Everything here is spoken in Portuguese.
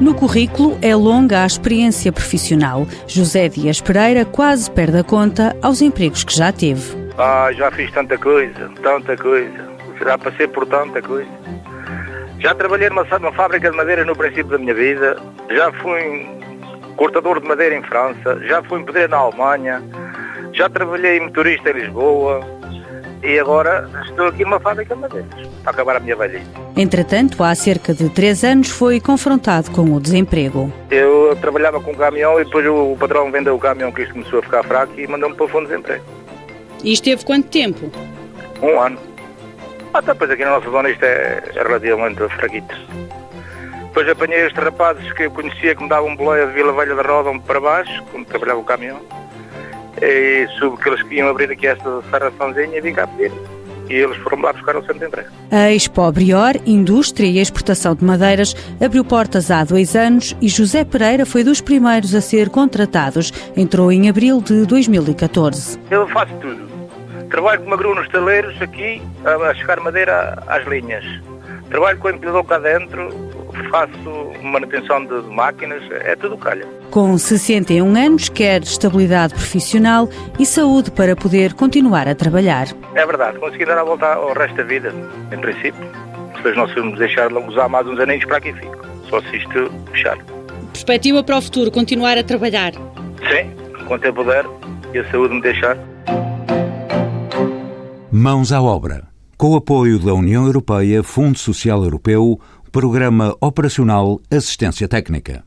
No currículo é longa a experiência profissional. José Dias Pereira quase perde a conta aos empregos que já teve. Ah, já fiz tanta coisa, tanta coisa. Já passei por tanta coisa. Já trabalhei numa, numa fábrica de madeira no princípio da minha vida. Já fui cortador de madeira em França. Já fui pedreiro na Alemanha. Já trabalhei motorista em Lisboa. E agora estou aqui numa fábrica de madeiras, para acabar a minha velhice. Entretanto, há cerca de três anos foi confrontado com o desemprego. Eu trabalhava com um caminhão e depois o patrão vendeu o caminhão que isto começou a ficar fraco e mandou-me para o fundo de desemprego. E esteve quanto tempo? Um ano. Até depois aqui na nossa zona isto é, é relativamente fraquito. Depois apanhei estes rapazes que eu conhecia que me davam boleia de Vila Velha da Roda para baixo, quando trabalhava o caminhão. E soube que eles queriam abrir aqui esta serraçãozinha e vim cá pedir. E eles foram lá buscar o centro de emprego. A Expo Brior, Indústria e Exportação de Madeiras, abriu portas há dois anos e José Pereira foi dos primeiros a ser contratados. Entrou em abril de 2014. Eu faço tudo. Trabalho como agru nos taleiros aqui, a chegar madeira às linhas. Trabalho com o empilhador cá dentro, faço manutenção de máquinas, é tudo calha. Com 61 anos, quer estabilidade profissional e saúde para poder continuar a trabalhar. É verdade, consegui dar a volta ao resto da vida, em princípio. Depois nós vamos deixar usar mais uns aninhos para aqui fico. Só se isto fechar. Perspectiva para o futuro, continuar a trabalhar? Sim, quanto eu puder e a saúde me deixar. Mãos à obra. Com o apoio da União Europeia, Fundo Social Europeu, Programa Operacional Assistência Técnica.